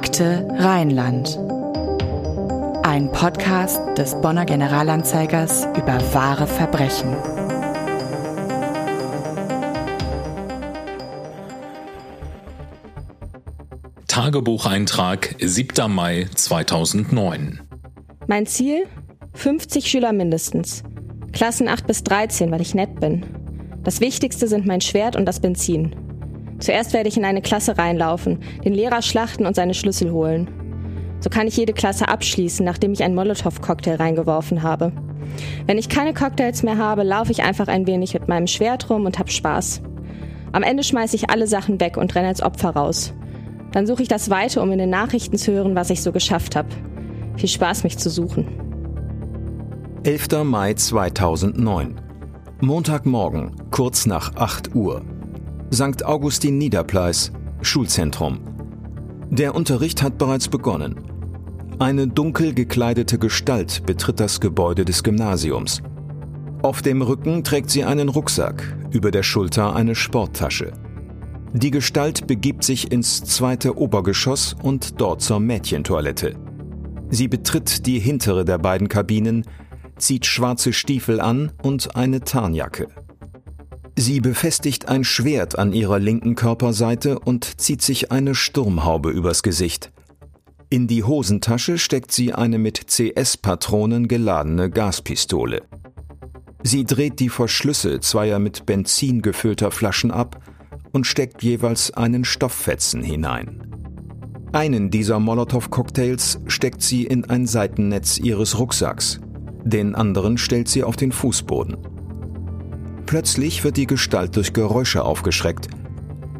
Akte Rheinland. Ein Podcast des Bonner Generalanzeigers über wahre Verbrechen. Tagebucheintrag 7. Mai 2009. Mein Ziel? 50 Schüler mindestens. Klassen 8 bis 13, weil ich nett bin. Das Wichtigste sind mein Schwert und das Benzin. Zuerst werde ich in eine Klasse reinlaufen, den Lehrer schlachten und seine Schlüssel holen. So kann ich jede Klasse abschließen, nachdem ich einen Molotow-Cocktail reingeworfen habe. Wenn ich keine Cocktails mehr habe, laufe ich einfach ein wenig mit meinem Schwert rum und hab Spaß. Am Ende schmeiße ich alle Sachen weg und renne als Opfer raus. Dann suche ich das Weite, um in den Nachrichten zu hören, was ich so geschafft habe. Viel Spaß, mich zu suchen. 11. Mai 2009. Montagmorgen, kurz nach 8 Uhr. St. Augustin Niederpleis, Schulzentrum. Der Unterricht hat bereits begonnen. Eine dunkel gekleidete Gestalt betritt das Gebäude des Gymnasiums. Auf dem Rücken trägt sie einen Rucksack, über der Schulter eine Sporttasche. Die Gestalt begibt sich ins zweite Obergeschoss und dort zur Mädchentoilette. Sie betritt die hintere der beiden Kabinen, zieht schwarze Stiefel an und eine Tarnjacke. Sie befestigt ein Schwert an ihrer linken Körperseite und zieht sich eine Sturmhaube übers Gesicht. In die Hosentasche steckt sie eine mit CS-Patronen geladene Gaspistole. Sie dreht die Verschlüsse zweier mit Benzin gefüllter Flaschen ab und steckt jeweils einen Stofffetzen hinein. Einen dieser Molotow-Cocktails steckt sie in ein Seitennetz ihres Rucksacks, den anderen stellt sie auf den Fußboden. Plötzlich wird die Gestalt durch Geräusche aufgeschreckt.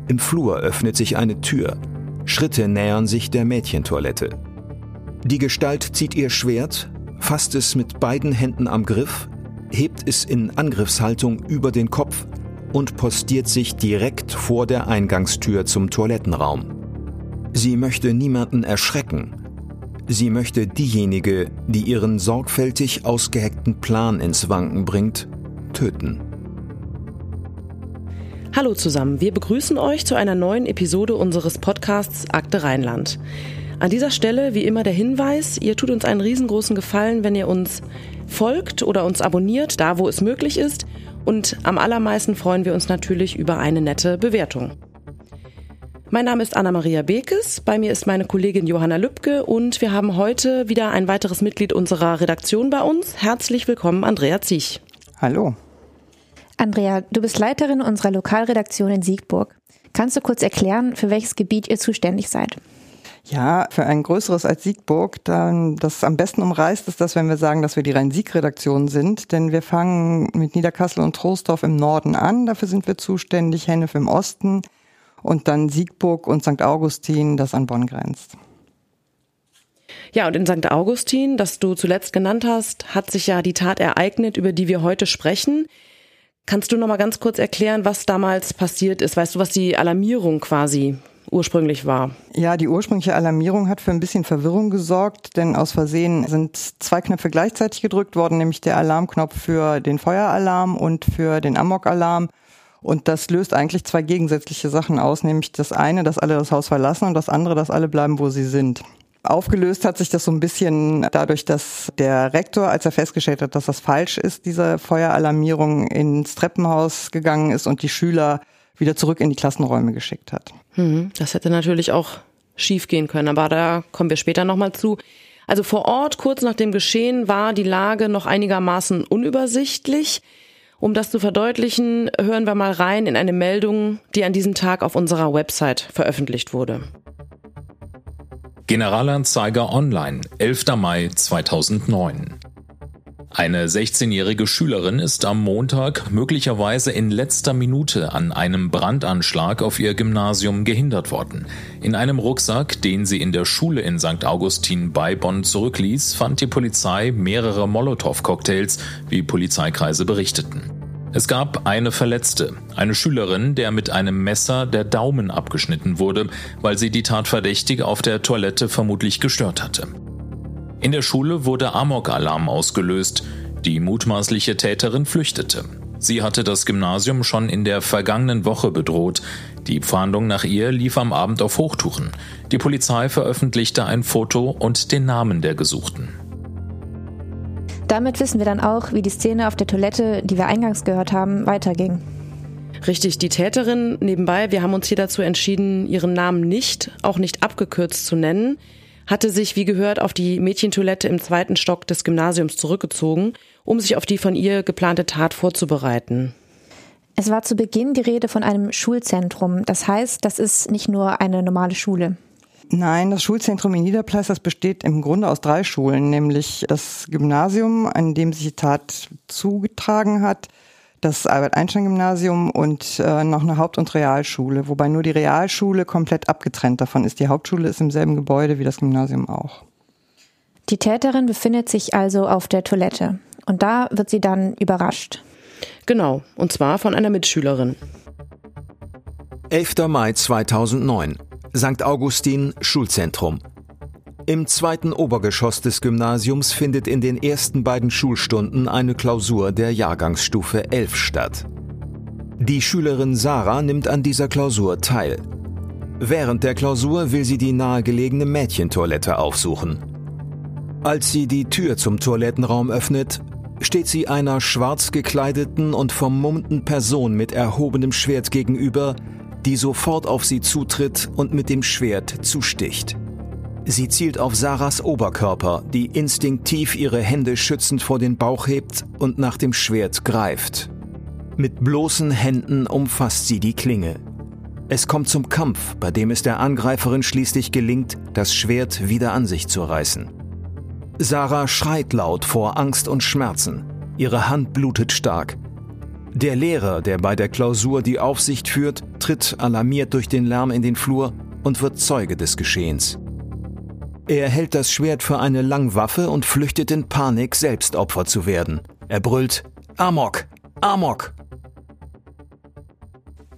Im Flur öffnet sich eine Tür. Schritte nähern sich der Mädchentoilette. Die Gestalt zieht ihr Schwert, fasst es mit beiden Händen am Griff, hebt es in Angriffshaltung über den Kopf und postiert sich direkt vor der Eingangstür zum Toilettenraum. Sie möchte niemanden erschrecken. Sie möchte diejenige, die ihren sorgfältig ausgeheckten Plan ins Wanken bringt, töten. Hallo zusammen, wir begrüßen euch zu einer neuen Episode unseres Podcasts Akte Rheinland. An dieser Stelle wie immer der Hinweis, ihr tut uns einen riesengroßen Gefallen, wenn ihr uns folgt oder uns abonniert, da wo es möglich ist. Und am allermeisten freuen wir uns natürlich über eine nette Bewertung. Mein Name ist Anna-Maria Bekes, bei mir ist meine Kollegin Johanna Lübke und wir haben heute wieder ein weiteres Mitglied unserer Redaktion bei uns. Herzlich willkommen, Andrea Ziech. Hallo. Andrea, du bist Leiterin unserer Lokalredaktion in Siegburg. Kannst du kurz erklären, für welches Gebiet ihr zuständig seid? Ja, für ein größeres als Siegburg, dann das am besten umreißt ist das, wenn wir sagen, dass wir die Rhein-Sieg-Redaktion sind, denn wir fangen mit Niederkassel und Troisdorf im Norden an, dafür sind wir zuständig, Hennef im Osten und dann Siegburg und St. Augustin, das an Bonn grenzt. Ja, und in St. Augustin, das du zuletzt genannt hast, hat sich ja die Tat ereignet, über die wir heute sprechen. Kannst du noch mal ganz kurz erklären, was damals passiert ist? Weißt du, was die Alarmierung quasi ursprünglich war? Ja, die ursprüngliche Alarmierung hat für ein bisschen Verwirrung gesorgt, denn aus Versehen sind zwei Knöpfe gleichzeitig gedrückt worden, nämlich der Alarmknopf für den Feueralarm und für den Amok-Alarm. Und das löst eigentlich zwei gegensätzliche Sachen aus, nämlich das eine, dass alle das Haus verlassen und das andere, dass alle bleiben, wo sie sind. Aufgelöst hat sich das so ein bisschen dadurch, dass der Rektor, als er festgestellt hat, dass das falsch ist, diese Feueralarmierung ins Treppenhaus gegangen ist und die Schüler wieder zurück in die Klassenräume geschickt hat. Mhm, das hätte natürlich auch schief gehen können, aber da kommen wir später nochmal zu. Also vor Ort, kurz nach dem Geschehen, war die Lage noch einigermaßen unübersichtlich. Um das zu verdeutlichen, hören wir mal rein in eine Meldung, die an diesem Tag auf unserer Website veröffentlicht wurde. Generalanzeiger Online, 11. Mai 2009. Eine 16-jährige Schülerin ist am Montag möglicherweise in letzter Minute an einem Brandanschlag auf ihr Gymnasium gehindert worden. In einem Rucksack, den sie in der Schule in St. Augustin bei Bonn zurückließ, fand die Polizei mehrere Molotow-Cocktails, wie Polizeikreise berichteten. Es gab eine Verletzte, eine Schülerin, der mit einem Messer der Daumen abgeschnitten wurde, weil sie die Tatverdächtige auf der Toilette vermutlich gestört hatte. In der Schule wurde Amok-Alarm ausgelöst. Die mutmaßliche Täterin flüchtete. Sie hatte das Gymnasium schon in der vergangenen Woche bedroht. Die Fahndung nach ihr lief am Abend auf Hochtouren. Die Polizei veröffentlichte ein Foto und den Namen der Gesuchten. Damit wissen wir dann auch, wie die Szene auf der Toilette, die wir eingangs gehört haben, weiterging. Richtig, die Täterin nebenbei, wir haben uns hier dazu entschieden, ihren Namen nicht, auch nicht abgekürzt zu nennen, hatte sich, wie gehört, auf die Mädchentoilette im zweiten Stock des Gymnasiums zurückgezogen, um sich auf die von ihr geplante Tat vorzubereiten. Es war zu Beginn die Rede von einem Schulzentrum. Das heißt, das ist nicht nur eine normale Schule. Nein, das Schulzentrum in Niederpleis, das besteht im Grunde aus drei Schulen, nämlich das Gymnasium, an dem sich die Tat zugetragen hat, das Albert-Einstein-Gymnasium und äh, noch eine Haupt- und Realschule, wobei nur die Realschule komplett abgetrennt davon ist. Die Hauptschule ist im selben Gebäude wie das Gymnasium auch. Die Täterin befindet sich also auf der Toilette und da wird sie dann überrascht. Genau, und zwar von einer Mitschülerin. 11. Mai 2009. St. Augustin Schulzentrum. Im zweiten Obergeschoss des Gymnasiums findet in den ersten beiden Schulstunden eine Klausur der Jahrgangsstufe 11 statt. Die Schülerin Sarah nimmt an dieser Klausur teil. Während der Klausur will sie die nahegelegene Mädchentoilette aufsuchen. Als sie die Tür zum Toilettenraum öffnet, steht sie einer schwarz gekleideten und vermummten Person mit erhobenem Schwert gegenüber, die sofort auf sie zutritt und mit dem Schwert zusticht. Sie zielt auf Sarahs Oberkörper, die instinktiv ihre Hände schützend vor den Bauch hebt und nach dem Schwert greift. Mit bloßen Händen umfasst sie die Klinge. Es kommt zum Kampf, bei dem es der Angreiferin schließlich gelingt, das Schwert wieder an sich zu reißen. Sarah schreit laut vor Angst und Schmerzen. Ihre Hand blutet stark. Der Lehrer, der bei der Klausur die Aufsicht führt, tritt alarmiert durch den Lärm in den Flur und wird Zeuge des Geschehens. Er hält das Schwert für eine Langwaffe und flüchtet in Panik, selbst Opfer zu werden. Er brüllt Amok, Amok.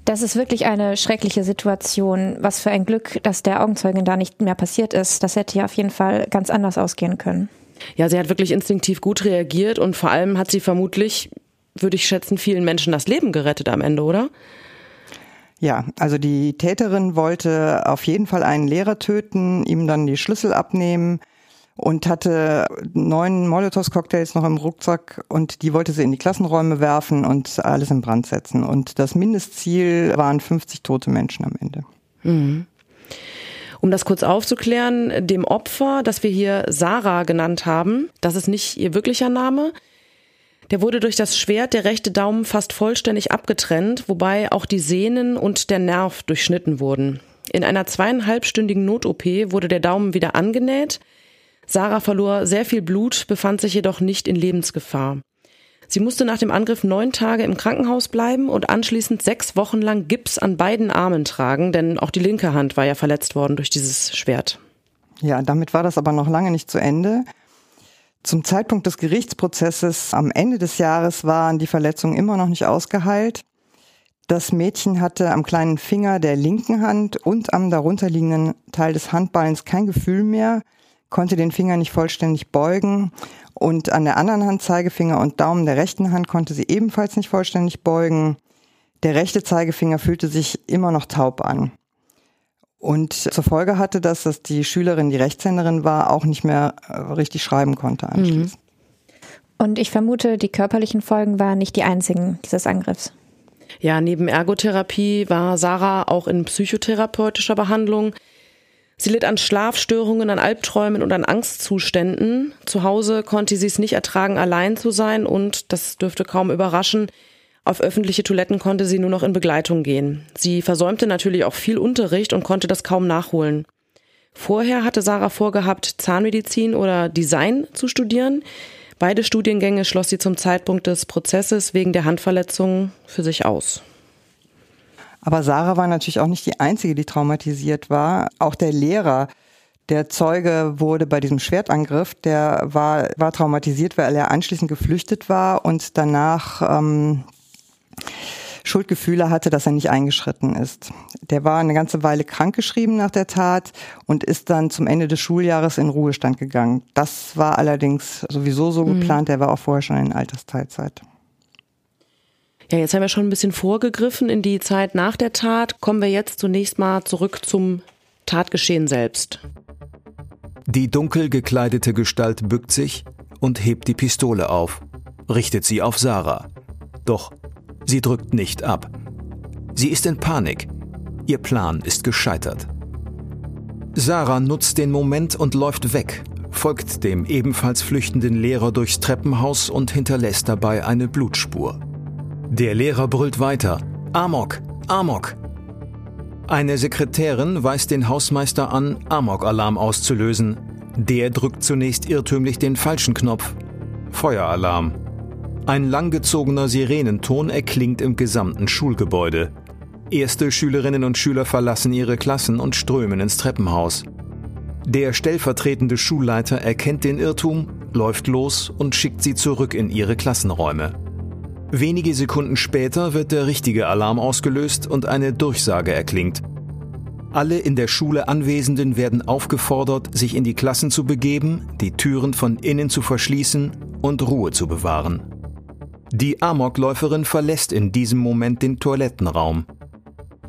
Das ist wirklich eine schreckliche Situation. Was für ein Glück, dass der Augenzeugin da nicht mehr passiert ist. Das hätte ja auf jeden Fall ganz anders ausgehen können. Ja, sie hat wirklich instinktiv gut reagiert und vor allem hat sie vermutlich, würde ich schätzen, vielen Menschen das Leben gerettet am Ende, oder? Ja, also die Täterin wollte auf jeden Fall einen Lehrer töten, ihm dann die Schlüssel abnehmen und hatte neun Molotow-Cocktails noch im Rucksack und die wollte sie in die Klassenräume werfen und alles in Brand setzen. Und das Mindestziel waren 50 tote Menschen am Ende. Mhm. Um das kurz aufzuklären, dem Opfer, das wir hier Sarah genannt haben, das ist nicht ihr wirklicher Name. Der wurde durch das Schwert der rechte Daumen fast vollständig abgetrennt, wobei auch die Sehnen und der Nerv durchschnitten wurden. In einer zweieinhalbstündigen Not-OP wurde der Daumen wieder angenäht. Sarah verlor sehr viel Blut, befand sich jedoch nicht in Lebensgefahr. Sie musste nach dem Angriff neun Tage im Krankenhaus bleiben und anschließend sechs Wochen lang Gips an beiden Armen tragen, denn auch die linke Hand war ja verletzt worden durch dieses Schwert. Ja, damit war das aber noch lange nicht zu Ende. Zum Zeitpunkt des Gerichtsprozesses am Ende des Jahres waren die Verletzungen immer noch nicht ausgeheilt. Das Mädchen hatte am kleinen Finger der linken Hand und am darunterliegenden Teil des Handballens kein Gefühl mehr, konnte den Finger nicht vollständig beugen und an der anderen Hand Zeigefinger und Daumen der rechten Hand konnte sie ebenfalls nicht vollständig beugen. Der rechte Zeigefinger fühlte sich immer noch taub an. Und zur Folge hatte das, dass die Schülerin, die Rechtshänderin war, auch nicht mehr äh, richtig schreiben konnte anschließend. Und ich vermute, die körperlichen Folgen waren nicht die einzigen dieses Angriffs. Ja, neben Ergotherapie war Sarah auch in psychotherapeutischer Behandlung. Sie litt an Schlafstörungen, an Albträumen und an Angstzuständen. Zu Hause konnte sie es nicht ertragen, allein zu sein und, das dürfte kaum überraschen, auf öffentliche Toiletten konnte sie nur noch in Begleitung gehen. Sie versäumte natürlich auch viel Unterricht und konnte das kaum nachholen. Vorher hatte Sarah vorgehabt, Zahnmedizin oder Design zu studieren. Beide Studiengänge schloss sie zum Zeitpunkt des Prozesses wegen der Handverletzung für sich aus. Aber Sarah war natürlich auch nicht die Einzige, die traumatisiert war. Auch der Lehrer, der Zeuge wurde bei diesem Schwertangriff, der war, war traumatisiert, weil er anschließend geflüchtet war und danach ähm, Schuldgefühle hatte, dass er nicht eingeschritten ist. Der war eine ganze Weile krankgeschrieben nach der Tat und ist dann zum Ende des Schuljahres in Ruhestand gegangen. Das war allerdings sowieso so mhm. geplant, der war auch vorher schon in Altersteilzeit. Ja, jetzt haben wir schon ein bisschen vorgegriffen in die Zeit nach der Tat. Kommen wir jetzt zunächst mal zurück zum Tatgeschehen selbst. Die dunkel gekleidete Gestalt bückt sich und hebt die Pistole auf, richtet sie auf Sarah. Doch sie drückt nicht ab. Sie ist in Panik. Ihr Plan ist gescheitert. Sarah nutzt den Moment und läuft weg, folgt dem ebenfalls flüchtenden Lehrer durchs Treppenhaus und hinterlässt dabei eine Blutspur. Der Lehrer brüllt weiter. Amok, Amok. Eine Sekretärin weist den Hausmeister an, Amok-Alarm auszulösen. Der drückt zunächst irrtümlich den falschen Knopf. Feueralarm. Ein langgezogener Sirenenton erklingt im gesamten Schulgebäude. Erste Schülerinnen und Schüler verlassen ihre Klassen und strömen ins Treppenhaus. Der stellvertretende Schulleiter erkennt den Irrtum, läuft los und schickt sie zurück in ihre Klassenräume. Wenige Sekunden später wird der richtige Alarm ausgelöst und eine Durchsage erklingt. Alle in der Schule Anwesenden werden aufgefordert, sich in die Klassen zu begeben, die Türen von innen zu verschließen und Ruhe zu bewahren. Die Amokläuferin verlässt in diesem Moment den Toilettenraum.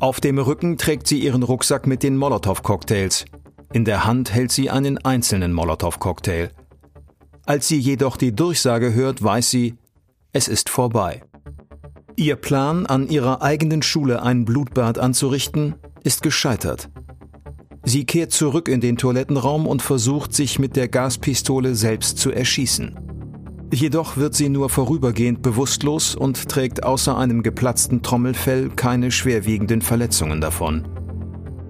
Auf dem Rücken trägt sie ihren Rucksack mit den Molotow-Cocktails. In der Hand hält sie einen einzelnen Molotow-Cocktail. Als sie jedoch die Durchsage hört, weiß sie, es ist vorbei. Ihr Plan, an ihrer eigenen Schule ein Blutbad anzurichten, ist gescheitert. Sie kehrt zurück in den Toilettenraum und versucht, sich mit der Gaspistole selbst zu erschießen. Jedoch wird sie nur vorübergehend bewusstlos und trägt außer einem geplatzten Trommelfell keine schwerwiegenden Verletzungen davon.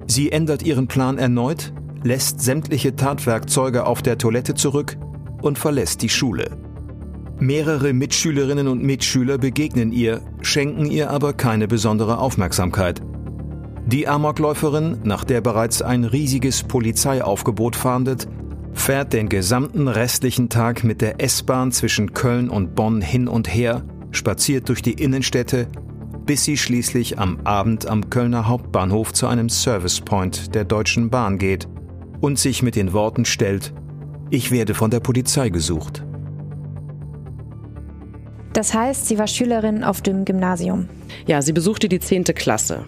Sie ändert ihren Plan erneut, lässt sämtliche Tatwerkzeuge auf der Toilette zurück und verlässt die Schule. Mehrere Mitschülerinnen und Mitschüler begegnen ihr, schenken ihr aber keine besondere Aufmerksamkeit. Die Amokläuferin, nach der bereits ein riesiges Polizeiaufgebot fahndet, fährt den gesamten restlichen Tag mit der S-Bahn zwischen Köln und Bonn hin und her, spaziert durch die Innenstädte, bis sie schließlich am Abend am Kölner Hauptbahnhof zu einem Service Point der Deutschen Bahn geht und sich mit den Worten stellt, ich werde von der Polizei gesucht. Das heißt, sie war Schülerin auf dem Gymnasium. Ja, sie besuchte die 10. Klasse.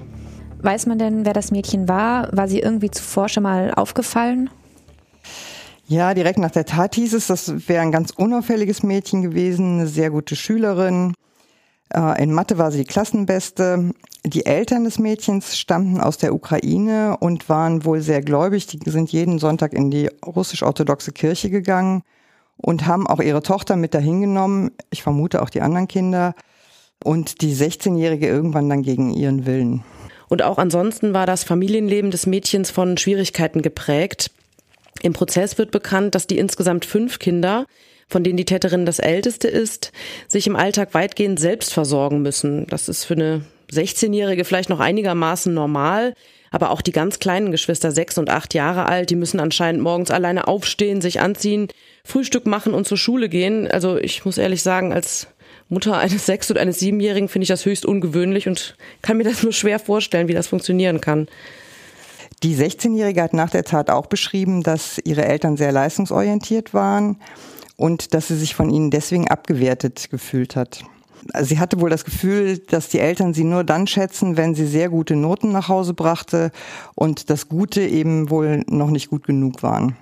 Weiß man denn, wer das Mädchen war? War sie irgendwie zuvor schon mal aufgefallen? Ja, direkt nach der Tat hieß es, das wäre ein ganz unauffälliges Mädchen gewesen, eine sehr gute Schülerin. Äh, in Mathe war sie die Klassenbeste. Die Eltern des Mädchens stammten aus der Ukraine und waren wohl sehr gläubig. Die sind jeden Sonntag in die russisch-orthodoxe Kirche gegangen und haben auch ihre Tochter mit dahin genommen, ich vermute auch die anderen Kinder, und die 16-Jährige irgendwann dann gegen ihren Willen. Und auch ansonsten war das Familienleben des Mädchens von Schwierigkeiten geprägt. Im Prozess wird bekannt, dass die insgesamt fünf Kinder, von denen die Täterin das älteste ist, sich im Alltag weitgehend selbst versorgen müssen. Das ist für eine 16-Jährige vielleicht noch einigermaßen normal. Aber auch die ganz kleinen Geschwister, sechs und acht Jahre alt, die müssen anscheinend morgens alleine aufstehen, sich anziehen, Frühstück machen und zur Schule gehen. Also ich muss ehrlich sagen, als Mutter eines sechs- und eines siebenjährigen finde ich das höchst ungewöhnlich und kann mir das nur schwer vorstellen, wie das funktionieren kann. Die 16-Jährige hat nach der Tat auch beschrieben, dass ihre Eltern sehr leistungsorientiert waren und dass sie sich von ihnen deswegen abgewertet gefühlt hat sie hatte wohl das Gefühl, dass die Eltern sie nur dann schätzen, wenn sie sehr gute Noten nach Hause brachte und das Gute eben wohl noch nicht gut genug waren.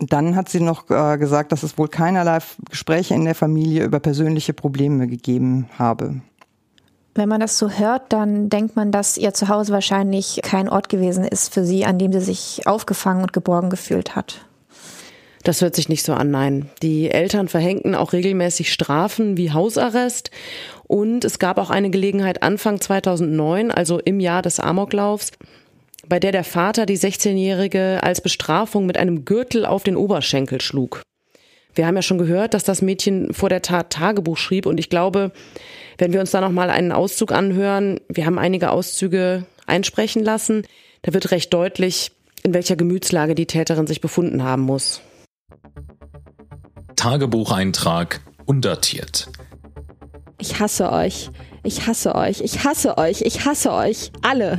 Dann hat sie noch äh, gesagt, dass es wohl keinerlei Gespräche in der Familie über persönliche Probleme gegeben habe. Wenn man das so hört, dann denkt man, dass ihr Zuhause wahrscheinlich kein Ort gewesen ist für sie, an dem sie sich aufgefangen und geborgen gefühlt hat. Das hört sich nicht so an, nein. Die Eltern verhängten auch regelmäßig Strafen wie Hausarrest. Und es gab auch eine Gelegenheit Anfang 2009, also im Jahr des Amoklaufs, bei der der Vater die 16-Jährige als Bestrafung mit einem Gürtel auf den Oberschenkel schlug. Wir haben ja schon gehört, dass das Mädchen vor der Tat Tagebuch schrieb und ich glaube, wenn wir uns da nochmal einen Auszug anhören, wir haben einige Auszüge einsprechen lassen, da wird recht deutlich, in welcher Gemütslage die Täterin sich befunden haben muss. Tagebucheintrag undatiert. Ich hasse euch. Ich hasse euch. Ich hasse euch. Ich hasse euch. Alle.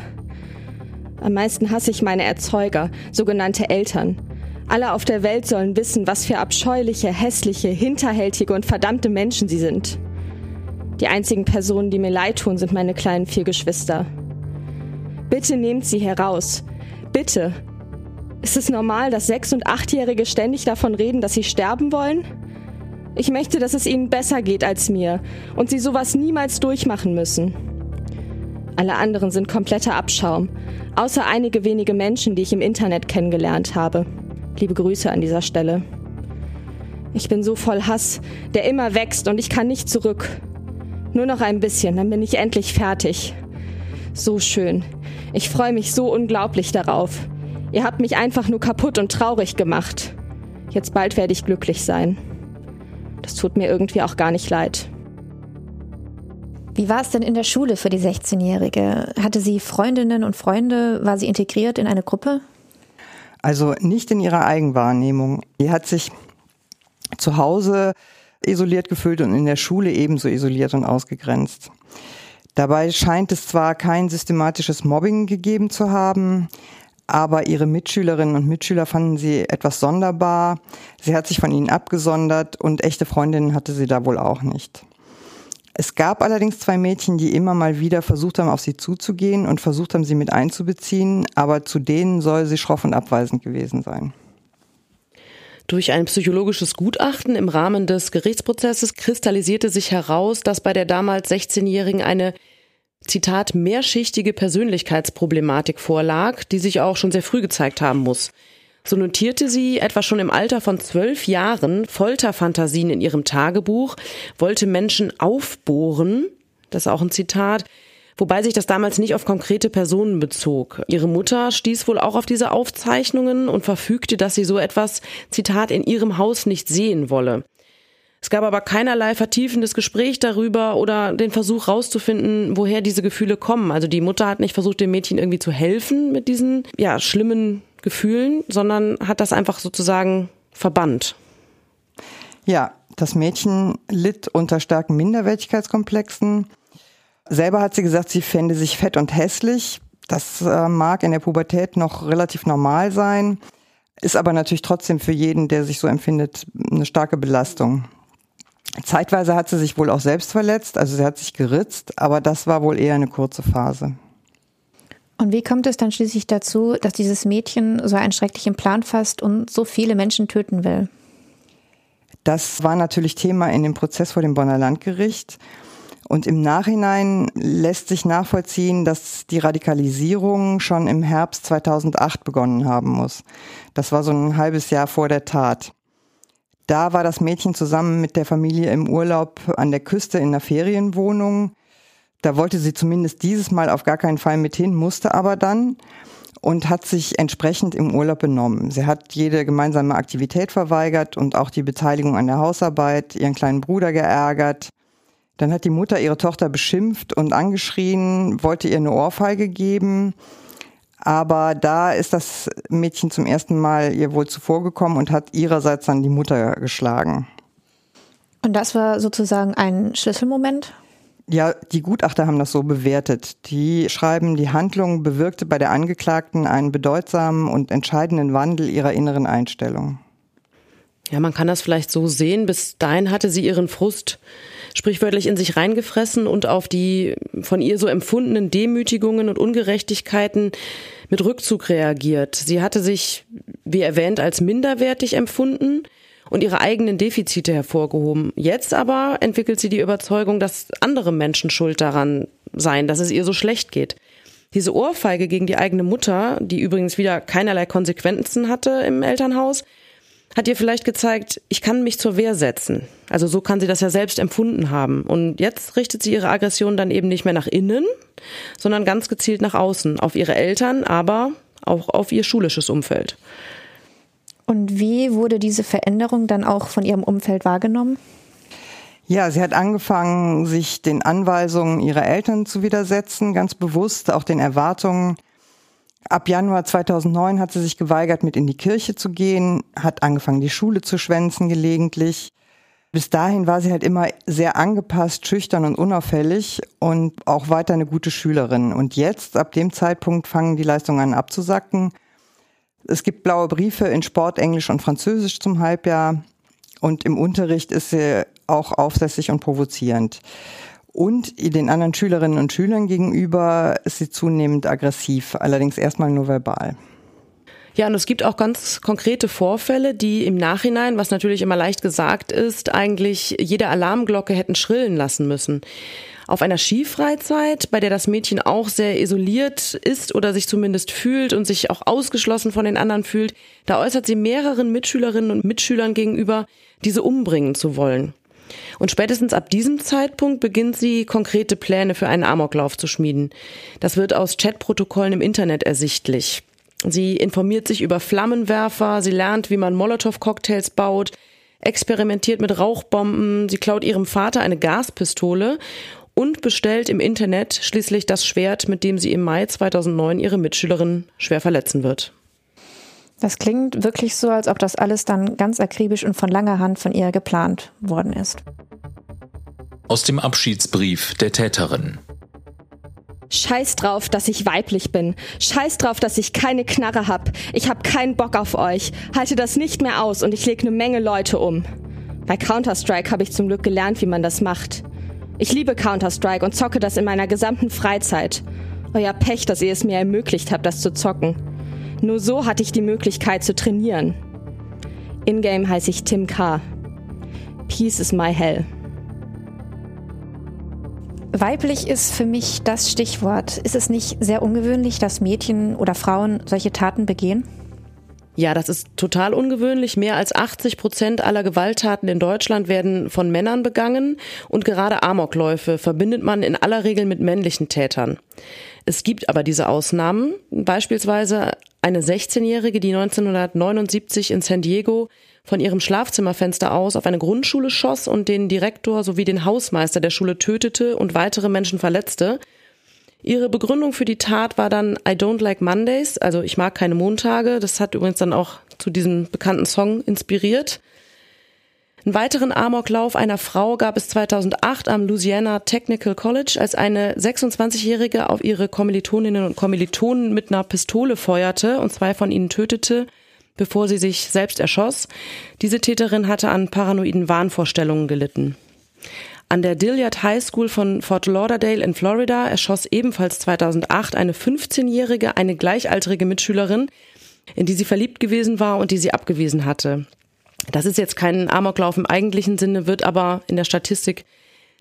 Am meisten hasse ich meine Erzeuger, sogenannte Eltern. Alle auf der Welt sollen wissen, was für abscheuliche, hässliche, hinterhältige und verdammte Menschen sie sind. Die einzigen Personen, die mir leid tun, sind meine kleinen vier Geschwister. Bitte nehmt sie heraus. Bitte. Ist es normal, dass Sechs- und Achtjährige ständig davon reden, dass sie sterben wollen? Ich möchte, dass es ihnen besser geht als mir und sie sowas niemals durchmachen müssen. Alle anderen sind kompletter Abschaum, außer einige wenige Menschen, die ich im Internet kennengelernt habe. Liebe Grüße an dieser Stelle. Ich bin so voll Hass, der immer wächst und ich kann nicht zurück. Nur noch ein bisschen, dann bin ich endlich fertig. So schön. Ich freue mich so unglaublich darauf. Ihr habt mich einfach nur kaputt und traurig gemacht. Jetzt bald werde ich glücklich sein. Das tut mir irgendwie auch gar nicht leid. Wie war es denn in der Schule für die 16-Jährige? Hatte sie Freundinnen und Freunde? War sie integriert in eine Gruppe? Also nicht in ihrer Eigenwahrnehmung. Sie hat sich zu Hause isoliert gefühlt und in der Schule ebenso isoliert und ausgegrenzt. Dabei scheint es zwar kein systematisches Mobbing gegeben zu haben, aber ihre Mitschülerinnen und Mitschüler fanden sie etwas sonderbar. Sie hat sich von ihnen abgesondert und echte Freundinnen hatte sie da wohl auch nicht. Es gab allerdings zwei Mädchen, die immer mal wieder versucht haben, auf sie zuzugehen und versucht haben, sie mit einzubeziehen, aber zu denen soll sie schroff und abweisend gewesen sein. Durch ein psychologisches Gutachten im Rahmen des Gerichtsprozesses kristallisierte sich heraus, dass bei der damals 16-Jährigen eine Zitat, mehrschichtige Persönlichkeitsproblematik vorlag, die sich auch schon sehr früh gezeigt haben muss. So notierte sie etwa schon im Alter von zwölf Jahren Folterfantasien in ihrem Tagebuch, wollte Menschen aufbohren, das ist auch ein Zitat, wobei sich das damals nicht auf konkrete Personen bezog. Ihre Mutter stieß wohl auch auf diese Aufzeichnungen und verfügte, dass sie so etwas, Zitat, in ihrem Haus nicht sehen wolle. Es gab aber keinerlei vertiefendes Gespräch darüber oder den Versuch rauszufinden, woher diese Gefühle kommen. Also die Mutter hat nicht versucht, dem Mädchen irgendwie zu helfen mit diesen ja, schlimmen Gefühlen, sondern hat das einfach sozusagen verbannt. Ja, das Mädchen litt unter starken Minderwertigkeitskomplexen. Selber hat sie gesagt, sie fände sich fett und hässlich. Das äh, mag in der Pubertät noch relativ normal sein, ist aber natürlich trotzdem für jeden, der sich so empfindet, eine starke Belastung. Zeitweise hat sie sich wohl auch selbst verletzt, also sie hat sich geritzt, aber das war wohl eher eine kurze Phase. Und wie kommt es dann schließlich dazu, dass dieses Mädchen so einen schrecklichen Plan fasst und so viele Menschen töten will? Das war natürlich Thema in dem Prozess vor dem Bonner Landgericht. Und im Nachhinein lässt sich nachvollziehen, dass die Radikalisierung schon im Herbst 2008 begonnen haben muss. Das war so ein halbes Jahr vor der Tat. Da war das Mädchen zusammen mit der Familie im Urlaub an der Küste in einer Ferienwohnung. Da wollte sie zumindest dieses Mal auf gar keinen Fall mit hin, musste aber dann und hat sich entsprechend im Urlaub benommen. Sie hat jede gemeinsame Aktivität verweigert und auch die Beteiligung an der Hausarbeit, ihren kleinen Bruder geärgert. Dann hat die Mutter ihre Tochter beschimpft und angeschrien, wollte ihr eine Ohrfeige geben. Aber da ist das Mädchen zum ersten Mal ihr wohl zuvorgekommen und hat ihrerseits dann die Mutter geschlagen. Und das war sozusagen ein Schlüsselmoment? Ja, die Gutachter haben das so bewertet. Die schreiben, die Handlung bewirkte bei der Angeklagten einen bedeutsamen und entscheidenden Wandel ihrer inneren Einstellung. Ja, man kann das vielleicht so sehen. Bis dahin hatte sie ihren Frust sprichwörtlich in sich reingefressen und auf die von ihr so empfundenen Demütigungen und Ungerechtigkeiten mit Rückzug reagiert. Sie hatte sich, wie erwähnt, als minderwertig empfunden und ihre eigenen Defizite hervorgehoben. Jetzt aber entwickelt sie die Überzeugung, dass andere Menschen schuld daran seien, dass es ihr so schlecht geht. Diese Ohrfeige gegen die eigene Mutter, die übrigens wieder keinerlei Konsequenzen hatte im Elternhaus, hat ihr vielleicht gezeigt, ich kann mich zur Wehr setzen. Also so kann sie das ja selbst empfunden haben. Und jetzt richtet sie ihre Aggression dann eben nicht mehr nach innen, sondern ganz gezielt nach außen, auf ihre Eltern, aber auch auf ihr schulisches Umfeld. Und wie wurde diese Veränderung dann auch von ihrem Umfeld wahrgenommen? Ja, sie hat angefangen, sich den Anweisungen ihrer Eltern zu widersetzen, ganz bewusst, auch den Erwartungen Ab Januar 2009 hat sie sich geweigert, mit in die Kirche zu gehen, hat angefangen, die Schule zu schwänzen gelegentlich. Bis dahin war sie halt immer sehr angepasst, schüchtern und unauffällig und auch weiter eine gute Schülerin. Und jetzt, ab dem Zeitpunkt, fangen die Leistungen an abzusacken. Es gibt blaue Briefe in Sport, Englisch und Französisch zum Halbjahr. Und im Unterricht ist sie auch aufsässig und provozierend. Und den anderen Schülerinnen und Schülern gegenüber ist sie zunehmend aggressiv, allerdings erstmal nur verbal. Ja, und es gibt auch ganz konkrete Vorfälle, die im Nachhinein, was natürlich immer leicht gesagt ist, eigentlich jede Alarmglocke hätten schrillen lassen müssen. Auf einer Skifreizeit, bei der das Mädchen auch sehr isoliert ist oder sich zumindest fühlt und sich auch ausgeschlossen von den anderen fühlt, da äußert sie mehreren Mitschülerinnen und Mitschülern gegenüber, diese umbringen zu wollen. Und spätestens ab diesem Zeitpunkt beginnt sie, konkrete Pläne für einen Amoklauf zu schmieden. Das wird aus Chatprotokollen im Internet ersichtlich. Sie informiert sich über Flammenwerfer, sie lernt, wie man Molotow-Cocktails baut, experimentiert mit Rauchbomben, sie klaut ihrem Vater eine Gaspistole und bestellt im Internet schließlich das Schwert, mit dem sie im Mai 2009 ihre Mitschülerin schwer verletzen wird. Das klingt wirklich so, als ob das alles dann ganz akribisch und von langer Hand von ihr geplant worden ist. Aus dem Abschiedsbrief der Täterin. Scheiß drauf, dass ich weiblich bin. Scheiß drauf, dass ich keine Knarre hab. Ich hab keinen Bock auf euch. Halte das nicht mehr aus und ich leg ne Menge Leute um. Bei Counter-Strike habe ich zum Glück gelernt, wie man das macht. Ich liebe Counter-Strike und zocke das in meiner gesamten Freizeit. Euer Pech, dass ihr es mir ermöglicht habt, das zu zocken. Nur so hatte ich die Möglichkeit zu trainieren. Ingame heiße ich Tim K. Peace is my hell. Weiblich ist für mich das Stichwort. Ist es nicht sehr ungewöhnlich, dass Mädchen oder Frauen solche Taten begehen? Ja, das ist total ungewöhnlich. Mehr als 80 Prozent aller Gewalttaten in Deutschland werden von Männern begangen und gerade Amokläufe verbindet man in aller Regel mit männlichen Tätern. Es gibt aber diese Ausnahmen, beispielsweise eine 16-Jährige, die 1979 in San Diego von ihrem Schlafzimmerfenster aus auf eine Grundschule schoss und den Direktor sowie den Hausmeister der Schule tötete und weitere Menschen verletzte. Ihre Begründung für die Tat war dann I don't like Mondays, also ich mag keine Montage. Das hat übrigens dann auch zu diesem bekannten Song inspiriert. Einen weiteren Amoklauf einer Frau gab es 2008 am Louisiana Technical College, als eine 26-Jährige auf ihre Kommilitoninnen und Kommilitonen mit einer Pistole feuerte und zwei von ihnen tötete bevor sie sich selbst erschoss. Diese Täterin hatte an paranoiden Wahnvorstellungen gelitten. An der Dilliard High School von Fort Lauderdale in Florida erschoss ebenfalls 2008 eine 15-jährige, eine gleichaltrige Mitschülerin, in die sie verliebt gewesen war und die sie abgewiesen hatte. Das ist jetzt kein Amoklauf im eigentlichen Sinne, wird aber in der Statistik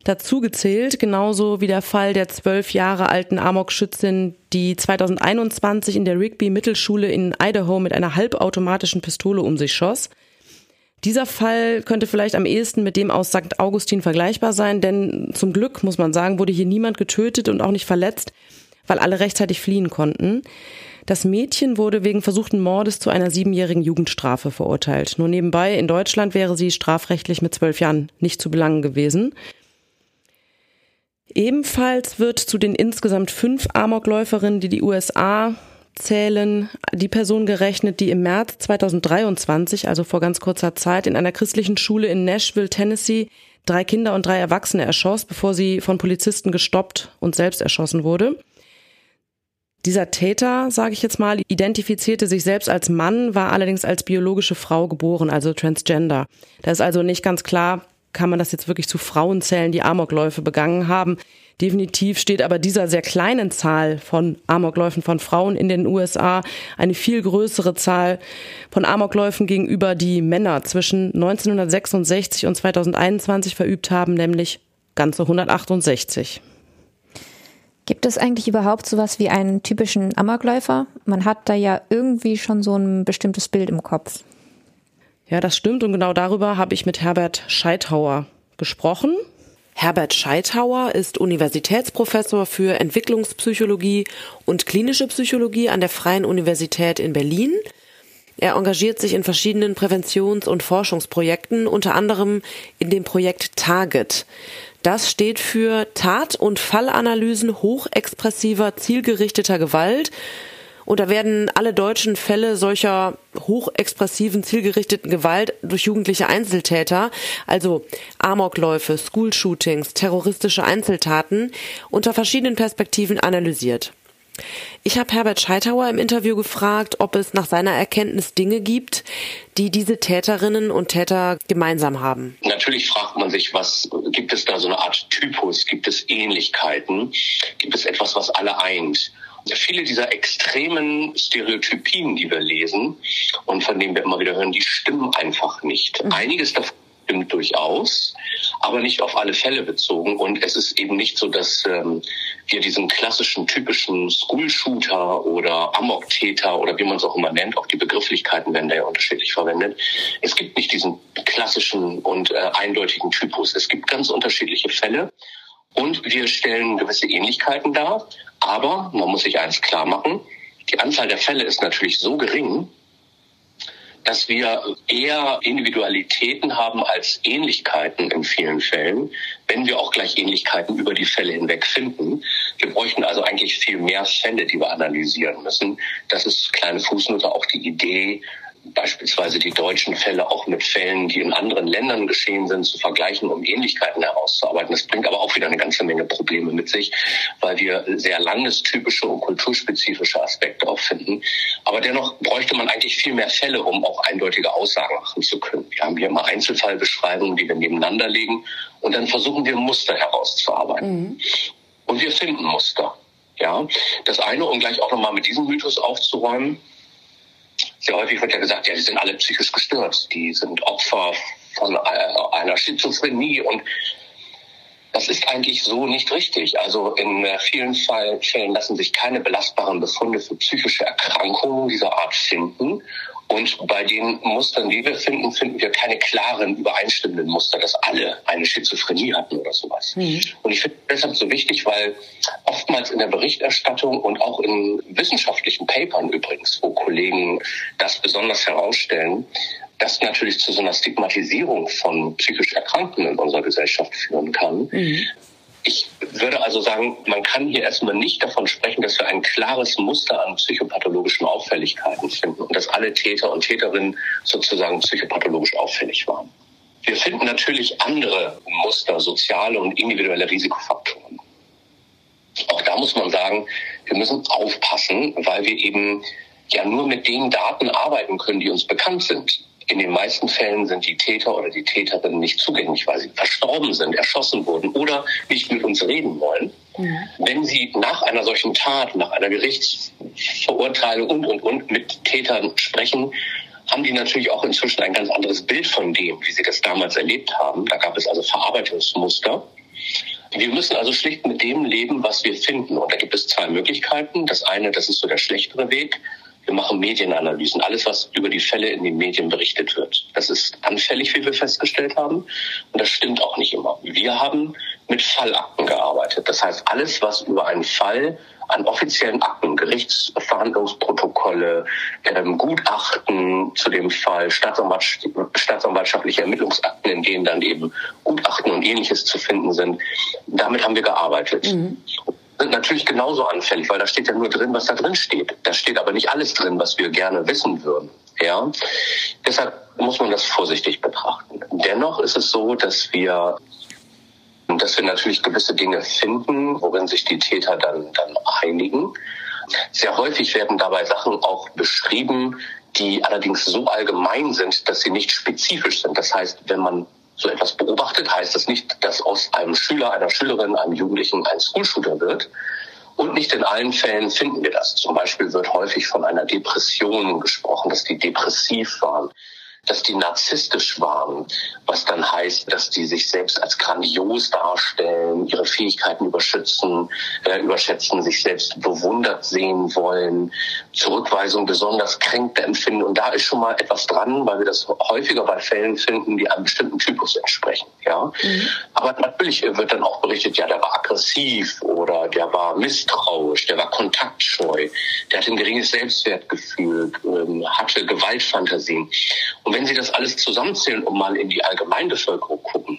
dazugezählt, genauso wie der Fall der zwölf Jahre alten Amok-Schützin, die 2021 in der Rigby-Mittelschule in Idaho mit einer halbautomatischen Pistole um sich schoss. Dieser Fall könnte vielleicht am ehesten mit dem aus St. Augustin vergleichbar sein, denn zum Glück, muss man sagen, wurde hier niemand getötet und auch nicht verletzt, weil alle rechtzeitig fliehen konnten. Das Mädchen wurde wegen versuchten Mordes zu einer siebenjährigen Jugendstrafe verurteilt. Nur nebenbei, in Deutschland wäre sie strafrechtlich mit zwölf Jahren nicht zu belangen gewesen. Ebenfalls wird zu den insgesamt fünf Amokläuferinnen, die die USA zählen, die Person gerechnet, die im März 2023, also vor ganz kurzer Zeit, in einer christlichen Schule in Nashville, Tennessee, drei Kinder und drei Erwachsene erschoss, bevor sie von Polizisten gestoppt und selbst erschossen wurde. Dieser Täter, sage ich jetzt mal, identifizierte sich selbst als Mann, war allerdings als biologische Frau geboren, also transgender. Da ist also nicht ganz klar, kann man das jetzt wirklich zu Frauen zählen, die Amokläufe begangen haben. Definitiv steht aber dieser sehr kleinen Zahl von Amokläufen von Frauen in den USA eine viel größere Zahl von Amokläufen gegenüber, die Männer zwischen 1966 und 2021 verübt haben, nämlich ganze 168. Gibt es eigentlich überhaupt sowas wie einen typischen Amokläufer? Man hat da ja irgendwie schon so ein bestimmtes Bild im Kopf. Ja, das stimmt und genau darüber habe ich mit Herbert Scheithauer gesprochen. Herbert Scheithauer ist Universitätsprofessor für Entwicklungspsychologie und klinische Psychologie an der Freien Universität in Berlin. Er engagiert sich in verschiedenen Präventions- und Forschungsprojekten, unter anderem in dem Projekt Target. Das steht für Tat- und Fallanalysen hochexpressiver, zielgerichteter Gewalt und da werden alle deutschen Fälle solcher hochexpressiven, zielgerichteten Gewalt durch jugendliche Einzeltäter, also Amokläufe, School-Shootings, terroristische Einzeltaten, unter verschiedenen Perspektiven analysiert. Ich habe Herbert Scheithauer im Interview gefragt, ob es nach seiner Erkenntnis Dinge gibt, die diese Täterinnen und Täter gemeinsam haben. Natürlich fragt man sich, was gibt es da so eine Art Typus, gibt es Ähnlichkeiten, gibt es etwas, was alle eint? Viele dieser extremen Stereotypien, die wir lesen und von denen wir immer wieder hören, die stimmen einfach nicht. Mhm. Einiges davon stimmt durchaus, aber nicht auf alle Fälle bezogen. Und es ist eben nicht so, dass ähm, wir diesen klassischen, typischen School-Shooter oder Amok-Täter oder wie man es auch immer nennt, auch die Begrifflichkeiten werden da ja unterschiedlich verwendet. Es gibt nicht diesen klassischen und äh, eindeutigen Typus. Es gibt ganz unterschiedliche Fälle. Und wir stellen gewisse Ähnlichkeiten dar. Aber man muss sich eins klar machen, die Anzahl der Fälle ist natürlich so gering, dass wir eher Individualitäten haben als Ähnlichkeiten in vielen Fällen, wenn wir auch gleich Ähnlichkeiten über die Fälle hinweg finden. Wir bräuchten also eigentlich viel mehr Fälle, die wir analysieren müssen. Das ist kleine Fußnote auch die Idee, beispielsweise die deutschen Fälle auch mit Fällen, die in anderen Ländern geschehen sind, zu vergleichen, um Ähnlichkeiten herauszuarbeiten. Das bringt aber auch wieder eine ganze Menge Probleme mit sich, weil wir sehr landestypische und kulturspezifische Aspekte auch finden. Aber dennoch bräuchte man eigentlich viel mehr Fälle, um auch eindeutige Aussagen machen zu können. Wir haben hier immer Einzelfallbeschreibungen, die wir nebeneinander legen und dann versuchen wir Muster herauszuarbeiten. Mhm. Und wir finden Muster. Ja, das eine, um gleich auch nochmal mit diesem Mythos aufzuräumen, sehr häufig wird ja gesagt, ja, die sind alle psychisch gestört, die sind Opfer von einer Schizophrenie und das ist eigentlich so nicht richtig. Also in äh, vielen Fällen lassen sich keine belastbaren Befunde für psychische Erkrankungen dieser Art finden. Und bei den Mustern, die wir finden, finden wir keine klaren, übereinstimmenden Muster, dass alle eine Schizophrenie hatten oder sowas. Mhm. Und ich finde deshalb so wichtig, weil oftmals in der Berichterstattung und auch in wissenschaftlichen Papern übrigens, wo Kollegen das besonders herausstellen, das natürlich zu so einer Stigmatisierung von psychisch Erkrankten in unserer Gesellschaft führen kann. Mhm. Ich würde also sagen, man kann hier erstmal nicht davon sprechen, dass wir ein klares Muster an psychopathologischen Auffälligkeiten finden und dass alle Täter und Täterinnen sozusagen psychopathologisch auffällig waren. Wir finden natürlich andere Muster, soziale und individuelle Risikofaktoren. Auch da muss man sagen, wir müssen aufpassen, weil wir eben ja nur mit den Daten arbeiten können, die uns bekannt sind. In den meisten Fällen sind die Täter oder die Täterinnen nicht zugänglich, weil sie verstorben sind, erschossen wurden oder nicht mit uns reden wollen. Mhm. Wenn sie nach einer solchen Tat, nach einer Gerichtsverurteilung und, und, und mit Tätern sprechen, haben die natürlich auch inzwischen ein ganz anderes Bild von dem, wie sie das damals erlebt haben. Da gab es also Verarbeitungsmuster. Wir müssen also schlicht mit dem leben, was wir finden. Und da gibt es zwei Möglichkeiten. Das eine, das ist so der schlechtere Weg. Wir machen Medienanalysen, alles, was über die Fälle in den Medien berichtet wird. Das ist anfällig, wie wir festgestellt haben. Und das stimmt auch nicht immer. Wir haben mit Fallakten gearbeitet. Das heißt, alles, was über einen Fall an offiziellen Akten, Gerichtsverhandlungsprotokolle, ähm, Gutachten zu dem Fall, staatsanwaltschaftliche Ermittlungsakten, in denen dann eben Gutachten und ähnliches zu finden sind, damit haben wir gearbeitet. Mhm sind natürlich genauso anfällig, weil da steht ja nur drin, was da drin steht. Da steht aber nicht alles drin, was wir gerne wissen würden. Ja, deshalb muss man das vorsichtig betrachten. Dennoch ist es so, dass wir dass wir natürlich gewisse Dinge finden, worin sich die Täter dann, dann einigen. Sehr häufig werden dabei Sachen auch beschrieben, die allerdings so allgemein sind, dass sie nicht spezifisch sind. Das heißt, wenn man so etwas beobachtet, heißt das nicht, dass aus einem Schüler, einer Schülerin, einem Jugendlichen ein Schoolshooter wird. Und nicht in allen Fällen finden wir das. Zum Beispiel wird häufig von einer Depression gesprochen, dass die depressiv waren dass die narzisstisch waren, was dann heißt, dass die sich selbst als grandios darstellen, ihre Fähigkeiten überschätzen, äh, überschätzen, sich selbst bewundert sehen wollen, Zurückweisung besonders kränkte empfinden. Und da ist schon mal etwas dran, weil wir das häufiger bei Fällen finden, die einem bestimmten Typus entsprechen. Ja, mhm. aber natürlich wird dann auch berichtet, ja, der war aggressiv oder der war misstrauisch, der war kontaktscheu, der hatte ein geringes Selbstwertgefühl, ähm, hatte Gewaltfantasien. Und wenn Sie das alles zusammenzählen und mal in die Allgemeinbevölkerung gucken,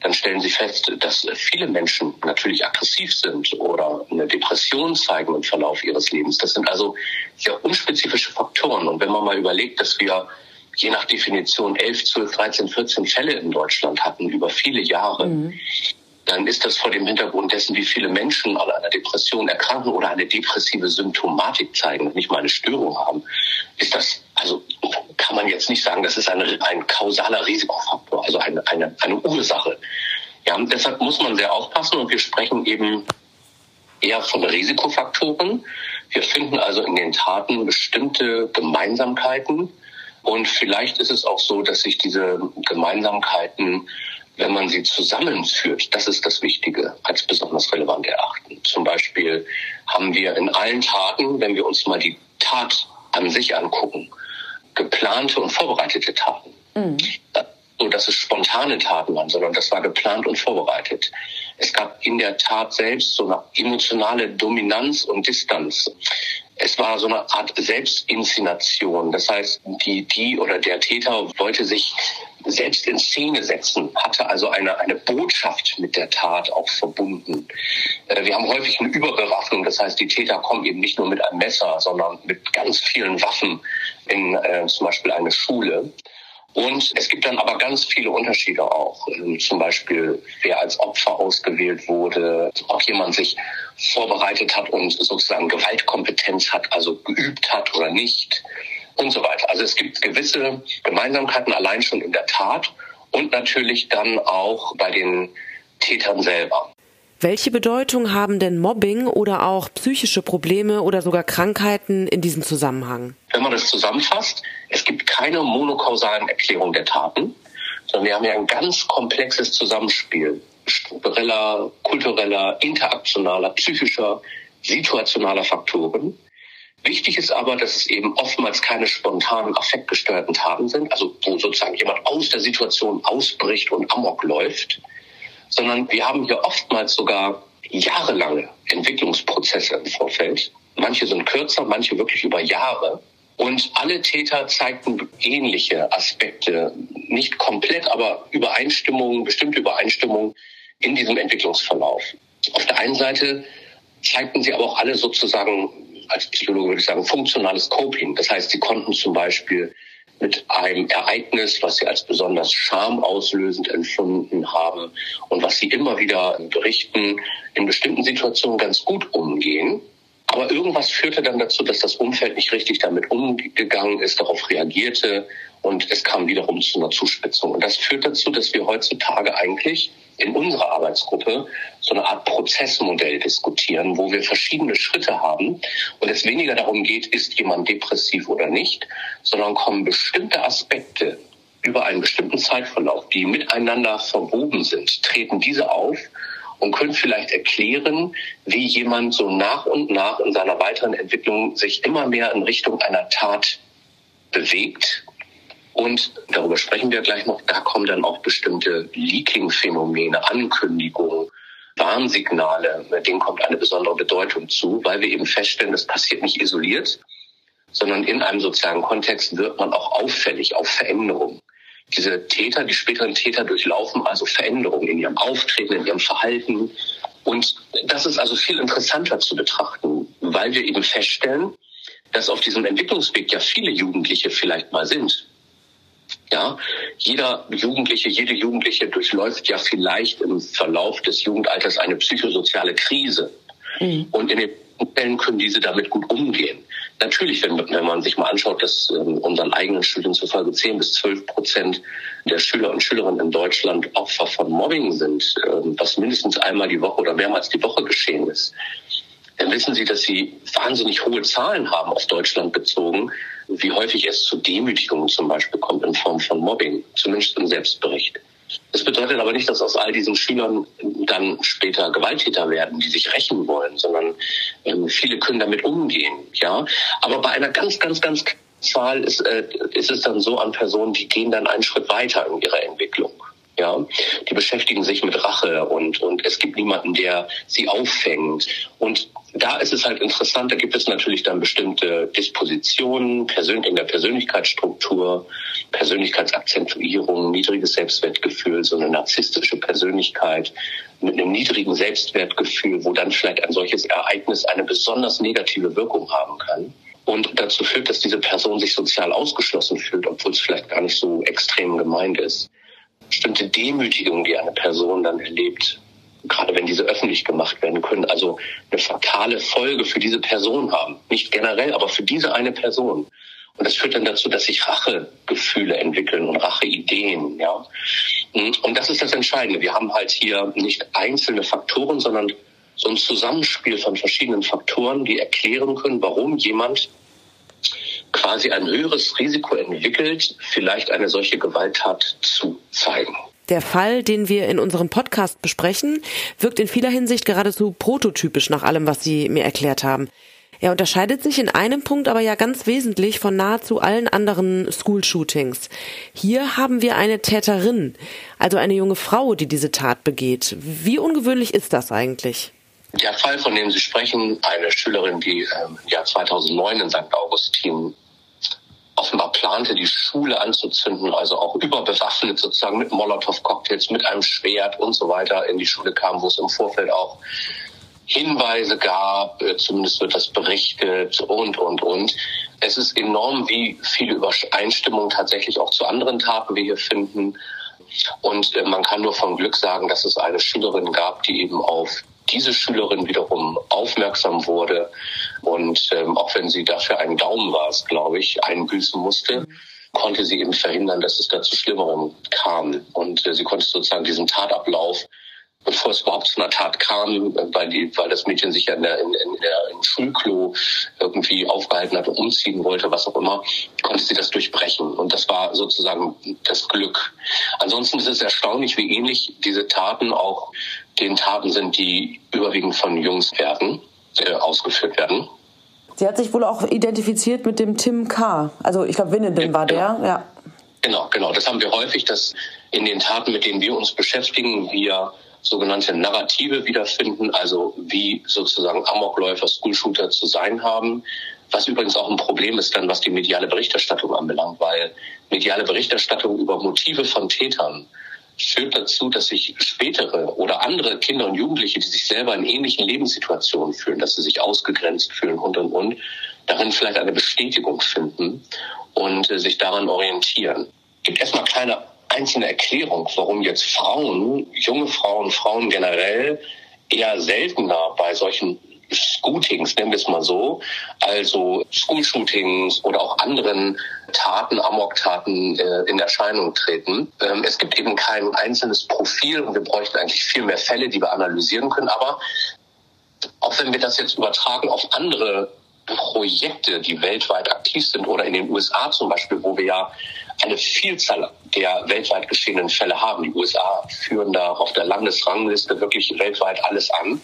dann stellen Sie fest, dass viele Menschen natürlich aggressiv sind oder eine Depression zeigen im Verlauf ihres Lebens. Das sind also sehr unspezifische Faktoren. Und wenn man mal überlegt, dass wir je nach Definition 11, 12, 13, 14 Fälle in Deutschland hatten über viele Jahre, mhm dann ist das vor dem Hintergrund dessen, wie viele Menschen an einer Depression erkranken oder eine depressive Symptomatik zeigen, nicht mal eine Störung haben, ist das, also kann man jetzt nicht sagen, das ist eine, ein kausaler Risikofaktor, also eine, eine, eine Ursache. Ja, und deshalb muss man sehr aufpassen und wir sprechen eben eher von Risikofaktoren. Wir finden also in den Taten bestimmte Gemeinsamkeiten und vielleicht ist es auch so, dass sich diese Gemeinsamkeiten wenn man sie zusammenführt, das ist das Wichtige, als besonders relevant erachten. Zum Beispiel haben wir in allen Taten, wenn wir uns mal die Tat an sich angucken, geplante und vorbereitete Taten. Mhm. So, dass es spontane Taten waren, sondern das war geplant und vorbereitet. Es gab in der Tat selbst so eine emotionale Dominanz und Distanz. Es war so eine Art Selbstinszenation. Das heißt, die, die oder der Täter wollte sich selbst in Szene setzen, hatte also eine, eine Botschaft mit der Tat auch verbunden. Äh, wir haben häufig eine Überbewaffnung. Das heißt, die Täter kommen eben nicht nur mit einem Messer, sondern mit ganz vielen Waffen in äh, zum Beispiel eine Schule. Und es gibt dann aber ganz viele Unterschiede auch. Ähm, zum Beispiel, wer als Opfer ausgewählt wurde, ob jemand sich vorbereitet hat und sozusagen Gewaltkompetenz hat, also geübt hat oder nicht und so weiter. Also es gibt gewisse Gemeinsamkeiten allein schon in der Tat und natürlich dann auch bei den Tätern selber. Welche Bedeutung haben denn Mobbing oder auch psychische Probleme oder sogar Krankheiten in diesem Zusammenhang? Wenn man das zusammenfasst, es gibt keine monokausalen Erklärungen der Taten, sondern wir haben ja ein ganz komplexes Zusammenspiel struktureller, kultureller, interaktionaler, psychischer, situationaler Faktoren. Wichtig ist aber, dass es eben oftmals keine spontanen, affektgesteuerten Taten sind, also wo sozusagen jemand aus der Situation ausbricht und amok läuft, sondern wir haben hier oftmals sogar jahrelange Entwicklungsprozesse im Vorfeld. Manche sind kürzer, manche wirklich über Jahre. Und alle Täter zeigten ähnliche Aspekte, nicht komplett, aber Übereinstimmungen, bestimmte Übereinstimmungen in diesem Entwicklungsverlauf. Auf der einen Seite zeigten sie aber auch alle sozusagen, als Psychologe würde ich sagen, funktionales Coping. Das heißt, sie konnten zum Beispiel mit einem Ereignis, was sie als besonders schamauslösend empfunden haben und was sie immer wieder berichten, in bestimmten Situationen ganz gut umgehen. Aber irgendwas führte dann dazu, dass das Umfeld nicht richtig damit umgegangen ist, darauf reagierte und es kam wiederum zu einer Zuspitzung. Und das führt dazu, dass wir heutzutage eigentlich in unserer Arbeitsgruppe so eine Art Prozessmodell diskutieren, wo wir verschiedene Schritte haben. Und es weniger darum geht, ist jemand depressiv oder nicht, sondern kommen bestimmte Aspekte über einen bestimmten Zeitverlauf, die miteinander verwoben sind, treten diese auf und können vielleicht erklären, wie jemand so nach und nach in seiner weiteren Entwicklung sich immer mehr in Richtung einer Tat bewegt und darüber sprechen wir gleich noch, da kommen dann auch bestimmte Leaking-Phänomene, Ankündigungen, Warnsignale, denen kommt eine besondere Bedeutung zu, weil wir eben feststellen, das passiert nicht isoliert, sondern in einem sozialen Kontext wird man auch auffällig auf Veränderungen. Diese Täter, die späteren Täter durchlaufen also Veränderungen in ihrem Auftreten, in ihrem Verhalten. Und das ist also viel interessanter zu betrachten, weil wir eben feststellen, dass auf diesem Entwicklungsweg ja viele Jugendliche vielleicht mal sind, ja, jeder Jugendliche, jede Jugendliche durchläuft ja vielleicht im Verlauf des Jugendalters eine psychosoziale Krise. Mhm. Und in den Fällen können diese damit gut umgehen. Natürlich, wenn, wenn man sich mal anschaut, dass ähm, unseren eigenen Studien zufolge 10 bis 12 Prozent der Schüler und Schülerinnen in Deutschland Opfer von Mobbing sind, ähm, was mindestens einmal die Woche oder mehrmals die Woche geschehen ist, dann wissen Sie, dass Sie wahnsinnig hohe Zahlen haben auf Deutschland bezogen, wie häufig es zu Demütigungen zum Beispiel kommt in Form von Mobbing, zumindest im Selbstbericht. Das bedeutet aber nicht, dass aus all diesen Schülern dann später Gewalttäter werden, die sich rächen wollen, sondern ähm, viele können damit umgehen, ja. Aber bei einer ganz, ganz, ganz Zahl ist, äh, ist es dann so an Personen, die gehen dann einen Schritt weiter in ihrer Entwicklung. Ja, die beschäftigen sich mit Rache und, und es gibt niemanden, der sie auffängt. Und da ist es halt interessant, da gibt es natürlich dann bestimmte Dispositionen in der Persönlichkeitsstruktur, Persönlichkeitsakzentuierung, niedriges Selbstwertgefühl, so eine narzisstische Persönlichkeit mit einem niedrigen Selbstwertgefühl, wo dann vielleicht ein solches Ereignis eine besonders negative Wirkung haben kann und dazu führt, dass diese Person sich sozial ausgeschlossen fühlt, obwohl es vielleicht gar nicht so extrem gemeint ist bestimmte Demütigung, die eine Person dann erlebt, gerade wenn diese öffentlich gemacht werden können, also eine fatale Folge für diese Person haben. Nicht generell, aber für diese eine Person. Und das führt dann dazu, dass sich Rachegefühle entwickeln und Racheideen, ja. Und das ist das Entscheidende. Wir haben halt hier nicht einzelne Faktoren, sondern so ein Zusammenspiel von verschiedenen Faktoren, die erklären können, warum jemand quasi ein höheres Risiko entwickelt, vielleicht eine solche Gewalttat zu zeigen. Der Fall, den wir in unserem Podcast besprechen, wirkt in vieler Hinsicht geradezu prototypisch nach allem, was Sie mir erklärt haben. Er unterscheidet sich in einem Punkt aber ja ganz wesentlich von nahezu allen anderen School-Shootings. Hier haben wir eine Täterin, also eine junge Frau, die diese Tat begeht. Wie ungewöhnlich ist das eigentlich? Der Fall, von dem Sie sprechen, eine Schülerin, die ähm, im Jahr 2009 in St. Augustin offenbar plante, die Schule anzuzünden, also auch überbewaffnet sozusagen mit Molotow-Cocktails, mit einem Schwert und so weiter in die Schule kam, wo es im Vorfeld auch Hinweise gab, äh, zumindest wird das berichtet und, und, und. Es ist enorm, wie viele Übereinstimmungen tatsächlich auch zu anderen Taten wir hier finden. Und äh, man kann nur von Glück sagen, dass es eine Schülerin gab, die eben auf diese Schülerin wiederum aufmerksam wurde und ähm, auch wenn sie dafür einen Daumen war, glaube ich, einbüßen musste, mhm. konnte sie eben verhindern, dass es da zu Schlimmerem kam. Und äh, sie konnte sozusagen diesen Tatablauf bevor es überhaupt zu einer Tat kam, weil, die, weil das Mädchen sich ja in der, in, in der, im Schulklo irgendwie aufgehalten hat und umziehen wollte, was auch immer, konnte sie das durchbrechen. Und das war sozusagen das Glück. Ansonsten ist es erstaunlich, wie ähnlich diese Taten auch den Taten sind, die überwiegend von Jungs werden, äh, ausgeführt werden. Sie hat sich wohl auch identifiziert mit dem Tim K. Also ich glaube, Winnenden ja, war der, genau. ja. Genau, genau. Das haben wir häufig, dass in den Taten, mit denen wir uns beschäftigen, wir sogenannte Narrative wiederfinden, also wie sozusagen Amokläufer, Schoolshooter zu sein haben. Was übrigens auch ein Problem ist dann, was die mediale Berichterstattung anbelangt, weil mediale Berichterstattung über Motive von Tätern führt dazu, dass sich spätere oder andere Kinder und Jugendliche, die sich selber in ähnlichen Lebenssituationen fühlen, dass sie sich ausgegrenzt fühlen und und und, darin vielleicht eine Bestätigung finden und äh, sich daran orientieren. Es gibt erstmal keine einzelne Erklärung, warum jetzt Frauen, junge Frauen, Frauen generell eher seltener bei solchen Scootings, nennen wir es mal so, also School-Shootings oder auch anderen Taten, Amok-Taten äh, in Erscheinung treten. Ähm, es gibt eben kein einzelnes Profil und wir bräuchten eigentlich viel mehr Fälle, die wir analysieren können. Aber auch wenn wir das jetzt übertragen auf andere Projekte, die weltweit aktiv sind oder in den USA zum Beispiel, wo wir ja eine Vielzahl der weltweit geschehenen Fälle haben. Die USA führen da auf der Landesrangliste wirklich weltweit alles an.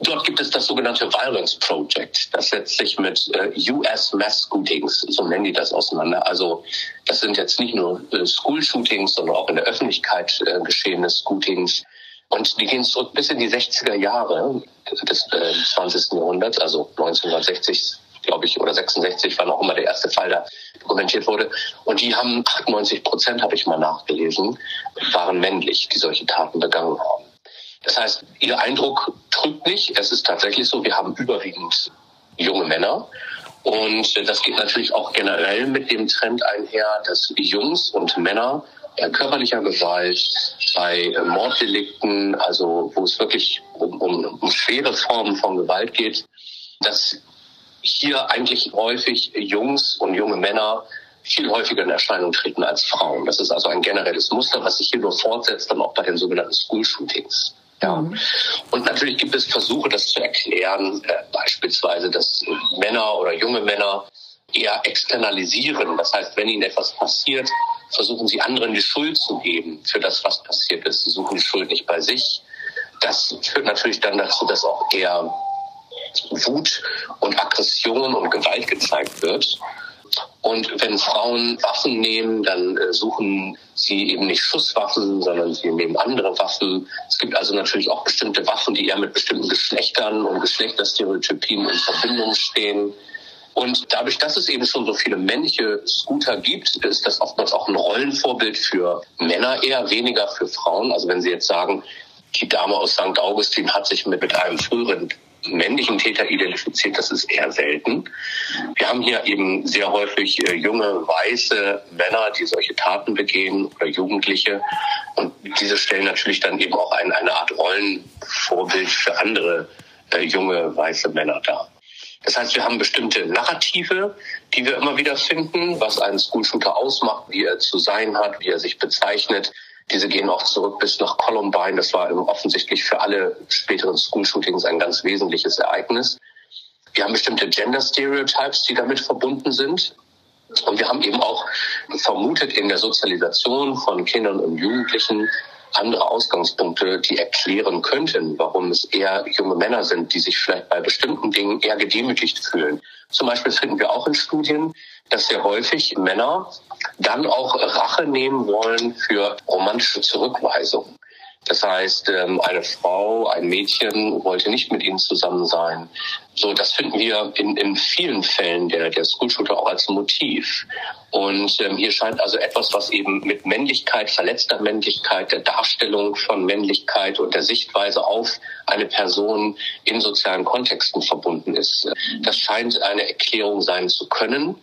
Dort gibt es das sogenannte Violence Project. Das setzt sich mit äh, US Mass Shootings, so nennen die das auseinander. Also das sind jetzt nicht nur äh, School Shootings, sondern auch in der Öffentlichkeit äh, geschehene Shootings. Und die gehen zurück bis in die 60er Jahre des äh, 20. Jahrhunderts, also 1960 glaube ich, oder 66, wann auch immer der erste Fall da dokumentiert wurde. Und die haben 98 Prozent, habe ich mal nachgelesen, waren männlich, die solche Taten begangen haben. Das heißt, Ihr Eindruck trügt nicht. Es ist tatsächlich so, wir haben überwiegend junge Männer. Und das geht natürlich auch generell mit dem Trend einher, dass Jungs und Männer bei körperlicher Gewalt, bei Morddelikten, also wo es wirklich um, um, um schwere Formen von Gewalt geht, dass hier eigentlich häufig Jungs und junge Männer viel häufiger in Erscheinung treten als Frauen. Das ist also ein generelles Muster, was sich hier nur fortsetzt, dann auch bei den sogenannten School-Shootings. Ja. Und natürlich gibt es Versuche, das zu erklären, äh, beispielsweise, dass Männer oder junge Männer eher externalisieren. Das heißt, wenn ihnen etwas passiert, versuchen sie anderen die Schuld zu geben für das, was passiert ist. Sie suchen die Schuld nicht bei sich. Das führt natürlich dann dazu, dass auch eher Wut und Aggression und Gewalt gezeigt wird. Und wenn Frauen Waffen nehmen, dann äh, suchen sie eben nicht Schusswaffen, sondern sie nehmen andere Waffen. Es gibt also natürlich auch bestimmte Waffen, die eher mit bestimmten Geschlechtern und Geschlechterstereotypien in Verbindung stehen. Und dadurch, dass es eben schon so viele männliche Scooter gibt, ist das oftmals auch ein Rollenvorbild für Männer eher, weniger für Frauen. Also wenn Sie jetzt sagen, die Dame aus St. Augustin hat sich mit, mit einem früheren männlichen Täter identifiziert, das ist eher selten. Wir haben hier eben sehr häufig äh, junge, weiße Männer, die solche Taten begehen oder Jugendliche. Und diese stellen natürlich dann eben auch ein, eine Art Rollenvorbild für andere äh, junge, weiße Männer dar. Das heißt, wir haben bestimmte Narrative, die wir immer wieder finden, was einen Schoolshooter ausmacht, wie er zu sein hat, wie er sich bezeichnet. Diese gehen auch zurück bis nach Columbine. Das war offensichtlich für alle späteren School-Shootings ein ganz wesentliches Ereignis. Wir haben bestimmte Gender Stereotypes, die damit verbunden sind. Und wir haben eben auch vermutet in der Sozialisation von Kindern und Jugendlichen andere Ausgangspunkte, die erklären könnten, warum es eher junge Männer sind, die sich vielleicht bei bestimmten Dingen eher gedemütigt fühlen. Zum Beispiel finden wir auch in Studien, dass sehr häufig Männer dann auch Rache nehmen wollen für romantische Zurückweisung. Das heißt, ähm, eine Frau, ein Mädchen wollte nicht mit ihnen zusammen sein. So, das finden wir in, in vielen Fällen der, der Schoolshooter auch als Motiv. Und ähm, hier scheint also etwas, was eben mit Männlichkeit, verletzter Männlichkeit, der Darstellung von Männlichkeit und der Sichtweise auf eine Person in sozialen Kontexten verbunden ist. Das scheint eine Erklärung sein zu können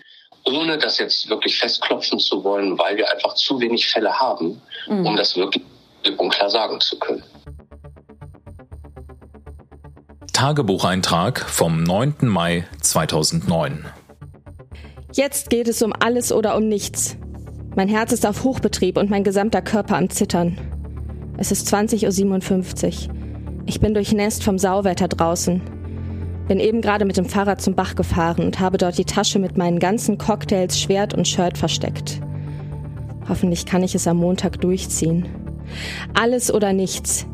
ohne das jetzt wirklich festklopfen zu wollen, weil wir einfach zu wenig Fälle haben, mhm. um das wirklich unklar sagen zu können. Tagebucheintrag vom 9. Mai 2009. Jetzt geht es um alles oder um nichts. Mein Herz ist auf Hochbetrieb und mein gesamter Körper am Zittern. Es ist 20.57 Uhr. Ich bin durchnässt vom Sauwetter draußen. Bin eben gerade mit dem Fahrrad zum Bach gefahren und habe dort die Tasche mit meinen ganzen Cocktails, Schwert und Shirt versteckt. Hoffentlich kann ich es am Montag durchziehen. Alles oder nichts.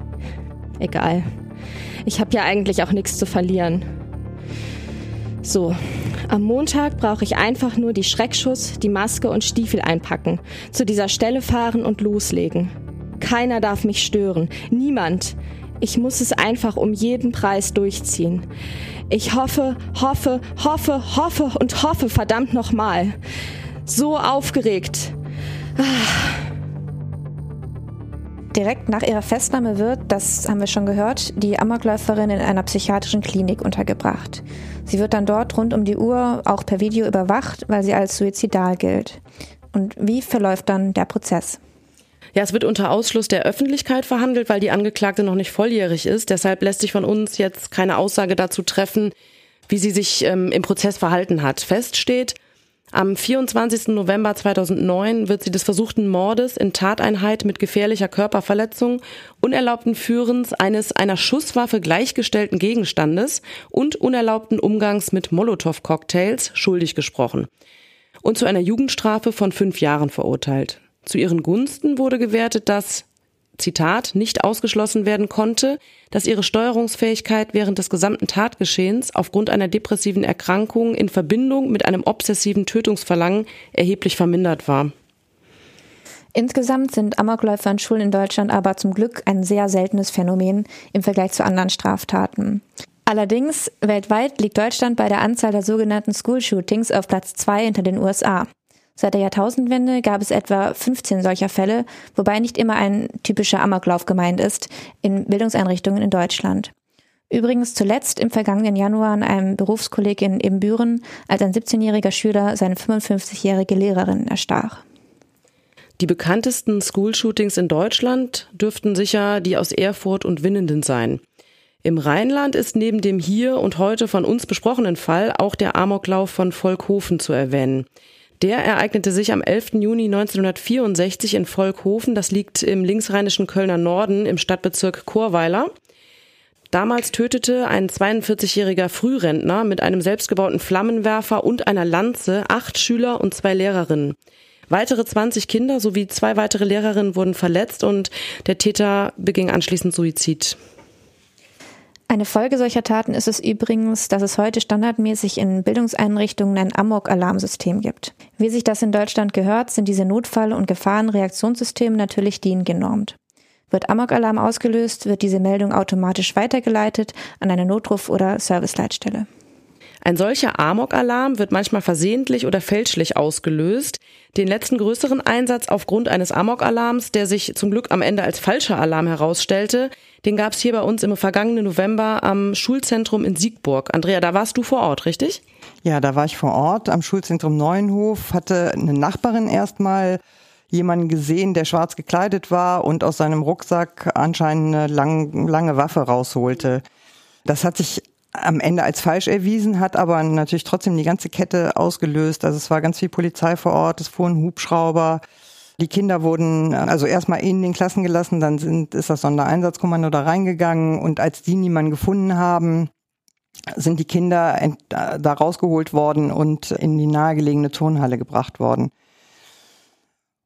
Egal. Ich habe ja eigentlich auch nichts zu verlieren. So, am Montag brauche ich einfach nur die Schreckschuss, die Maske und Stiefel einpacken, zu dieser Stelle fahren und loslegen. Keiner darf mich stören. Niemand. Ich muss es einfach um jeden Preis durchziehen. Ich hoffe, hoffe, hoffe, hoffe und hoffe verdammt nochmal. So aufgeregt. Ah. Direkt nach ihrer Festnahme wird, das haben wir schon gehört, die Amokläuferin in einer psychiatrischen Klinik untergebracht. Sie wird dann dort rund um die Uhr auch per Video überwacht, weil sie als suizidal gilt. Und wie verläuft dann der Prozess? Ja, es wird unter Ausschluss der Öffentlichkeit verhandelt, weil die Angeklagte noch nicht volljährig ist. Deshalb lässt sich von uns jetzt keine Aussage dazu treffen, wie sie sich ähm, im Prozess verhalten hat. Fest steht, am 24. November 2009 wird sie des versuchten Mordes in Tateinheit mit gefährlicher Körperverletzung, unerlaubten Führens eines einer Schusswaffe gleichgestellten Gegenstandes und unerlaubten Umgangs mit Molotow-Cocktails schuldig gesprochen und zu einer Jugendstrafe von fünf Jahren verurteilt. Zu ihren Gunsten wurde gewertet, dass Zitat, nicht ausgeschlossen werden konnte, dass ihre Steuerungsfähigkeit während des gesamten Tatgeschehens aufgrund einer depressiven Erkrankung in Verbindung mit einem obsessiven Tötungsverlangen erheblich vermindert war. Insgesamt sind Amokläufer in Schulen in Deutschland aber zum Glück ein sehr seltenes Phänomen im Vergleich zu anderen Straftaten. Allerdings weltweit liegt Deutschland bei der Anzahl der sogenannten School Shootings auf Platz zwei hinter den USA. Seit der Jahrtausendwende gab es etwa 15 solcher Fälle, wobei nicht immer ein typischer Amoklauf gemeint ist, in Bildungseinrichtungen in Deutschland. Übrigens zuletzt im vergangenen Januar an einem Berufskolleg in Ebenbüren, als ein 17-jähriger Schüler seine 55-jährige Lehrerin erstach. Die bekanntesten School-Shootings in Deutschland dürften sicher die aus Erfurt und Winnenden sein. Im Rheinland ist neben dem hier und heute von uns besprochenen Fall auch der Amoklauf von Volkhofen zu erwähnen. Der ereignete sich am 11. Juni 1964 in Volkhofen. Das liegt im linksrheinischen Kölner Norden im Stadtbezirk Chorweiler. Damals tötete ein 42-jähriger Frührentner mit einem selbstgebauten Flammenwerfer und einer Lanze acht Schüler und zwei Lehrerinnen. Weitere 20 Kinder sowie zwei weitere Lehrerinnen wurden verletzt und der Täter beging anschließend Suizid. Eine Folge solcher Taten ist es übrigens, dass es heute standardmäßig in Bildungseinrichtungen ein Amok-Alarmsystem gibt. Wie sich das in Deutschland gehört, sind diese Notfall- und Gefahrenreaktionssysteme natürlich DIN genormt. Wird Amok-Alarm ausgelöst, wird diese Meldung automatisch weitergeleitet an eine Notruf- oder Serviceleitstelle. Ein solcher Amok-Alarm wird manchmal versehentlich oder fälschlich ausgelöst. Den letzten größeren Einsatz aufgrund eines Amok-Alarms, der sich zum Glück am Ende als falscher Alarm herausstellte, den gab es hier bei uns im vergangenen November am Schulzentrum in Siegburg. Andrea, da warst du vor Ort, richtig? Ja, da war ich vor Ort am Schulzentrum Neuenhof, hatte eine Nachbarin erstmal jemanden gesehen, der schwarz gekleidet war und aus seinem Rucksack anscheinend eine lang, lange Waffe rausholte. Das hat sich am Ende als falsch erwiesen, hat aber natürlich trotzdem die ganze Kette ausgelöst. Also es war ganz viel Polizei vor Ort, es fuhren Hubschrauber. Die Kinder wurden also erstmal in den Klassen gelassen, dann sind, ist das Sondereinsatzkommando da reingegangen und als die niemanden gefunden haben, sind die Kinder da rausgeholt worden und in die nahegelegene Turnhalle gebracht worden.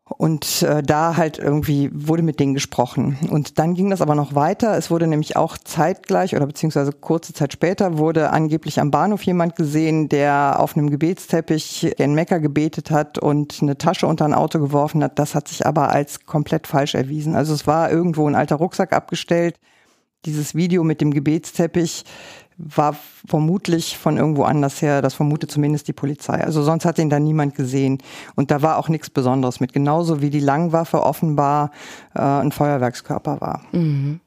Und äh, da halt irgendwie wurde mit denen gesprochen. Und dann ging das aber noch weiter. Es wurde nämlich auch zeitgleich oder beziehungsweise kurze Zeit später wurde angeblich am Bahnhof jemand gesehen, der auf einem Gebetsteppich in Mekka gebetet hat und eine Tasche unter ein Auto geworfen hat. Das hat sich aber als komplett falsch erwiesen. Also es war irgendwo ein alter Rucksack abgestellt. Dieses Video mit dem Gebetsteppich war vermutlich von irgendwo anders her, das vermutet zumindest die Polizei. Also sonst hat ihn da niemand gesehen. Und da war auch nichts Besonderes mit, genauso wie die Langwaffe offenbar äh, ein Feuerwerkskörper war. Mhm.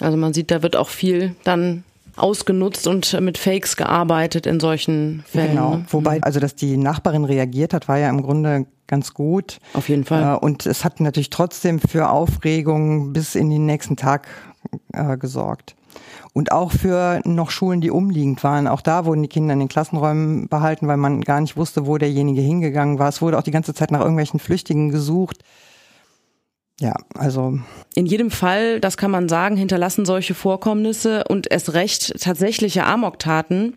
Also man sieht, da wird auch viel dann ausgenutzt und mit Fakes gearbeitet in solchen Fällen. Genau. Ne? Wobei, also dass die Nachbarin reagiert hat, war ja im Grunde ganz gut. Auf jeden Fall. Äh, und es hat natürlich trotzdem für Aufregung bis in den nächsten Tag äh, gesorgt und auch für noch Schulen, die umliegend waren. Auch da wurden die Kinder in den Klassenräumen behalten, weil man gar nicht wusste, wo derjenige hingegangen war. Es wurde auch die ganze Zeit nach irgendwelchen Flüchtigen gesucht. Ja, also. In jedem Fall, das kann man sagen, hinterlassen solche Vorkommnisse und es recht tatsächliche Amoktaten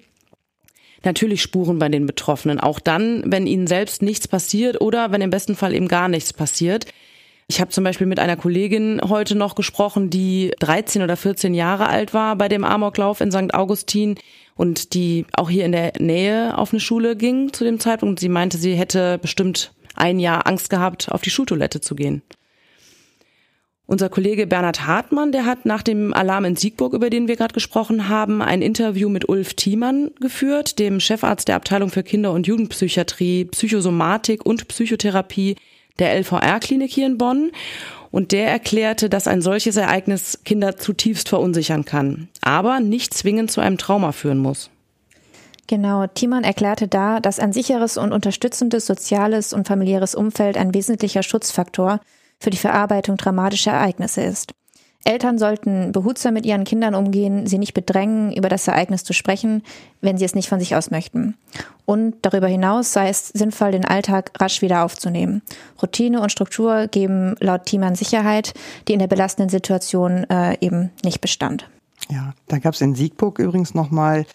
natürlich Spuren bei den Betroffenen. Auch dann, wenn ihnen selbst nichts passiert oder wenn im besten Fall eben gar nichts passiert. Ich habe zum Beispiel mit einer Kollegin heute noch gesprochen, die 13 oder 14 Jahre alt war bei dem Amoklauf in St. Augustin und die auch hier in der Nähe auf eine Schule ging zu dem Zeitpunkt. Sie meinte, sie hätte bestimmt ein Jahr Angst gehabt, auf die Schultoilette zu gehen. Unser Kollege Bernhard Hartmann, der hat nach dem Alarm in Siegburg, über den wir gerade gesprochen haben, ein Interview mit Ulf Thiemann geführt, dem Chefarzt der Abteilung für Kinder- und Jugendpsychiatrie, Psychosomatik und Psychotherapie der LVR-Klinik hier in Bonn. Und der erklärte, dass ein solches Ereignis Kinder zutiefst verunsichern kann, aber nicht zwingend zu einem Trauma führen muss. Genau, Thiemann erklärte da, dass ein sicheres und unterstützendes soziales und familiäres Umfeld ein wesentlicher Schutzfaktor für die Verarbeitung dramatischer Ereignisse ist. Eltern sollten behutsam mit ihren Kindern umgehen, sie nicht bedrängen, über das Ereignis zu sprechen, wenn sie es nicht von sich aus möchten. Und darüber hinaus sei es sinnvoll, den Alltag rasch wieder aufzunehmen. Routine und Struktur geben laut Thiemann Sicherheit, die in der belastenden Situation äh, eben nicht bestand. Ja, da gab es in Siegburg übrigens nochmal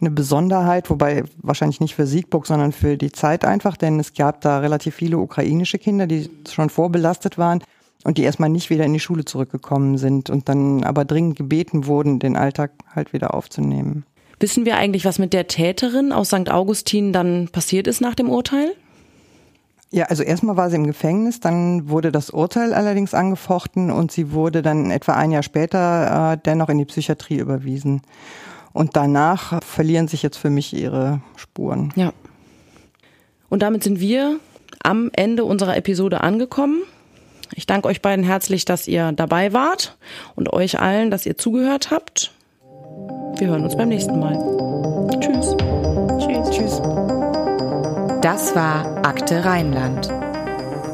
eine Besonderheit, wobei wahrscheinlich nicht für Siegburg, sondern für die Zeit einfach, denn es gab da relativ viele ukrainische Kinder, die schon vorbelastet waren und die erstmal nicht wieder in die Schule zurückgekommen sind und dann aber dringend gebeten wurden, den Alltag halt wieder aufzunehmen. Wissen wir eigentlich, was mit der Täterin aus St. Augustin dann passiert ist nach dem Urteil? Ja, also erstmal war sie im Gefängnis, dann wurde das Urteil allerdings angefochten und sie wurde dann etwa ein Jahr später äh, dennoch in die Psychiatrie überwiesen. Und danach verlieren sich jetzt für mich ihre Spuren. Ja. Und damit sind wir am Ende unserer Episode angekommen. Ich danke euch beiden herzlich, dass ihr dabei wart und euch allen, dass ihr zugehört habt. Wir hören uns beim nächsten Mal. Tschüss. Tschüss. Tschüss. Das war Akte Rheinland.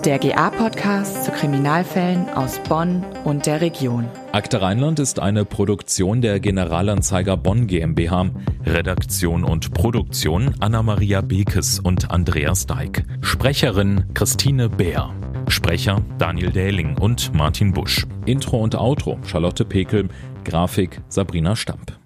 Der GA-Podcast zu Kriminalfällen aus Bonn und der Region. Akte Rheinland ist eine Produktion der Generalanzeiger Bonn GmbH. Redaktion und Produktion Anna-Maria Bekes und Andreas Deik. Sprecherin Christine Bär. Sprecher Daniel Dähling und Martin Busch. Intro und Outro Charlotte Pekel. Grafik Sabrina Stamp.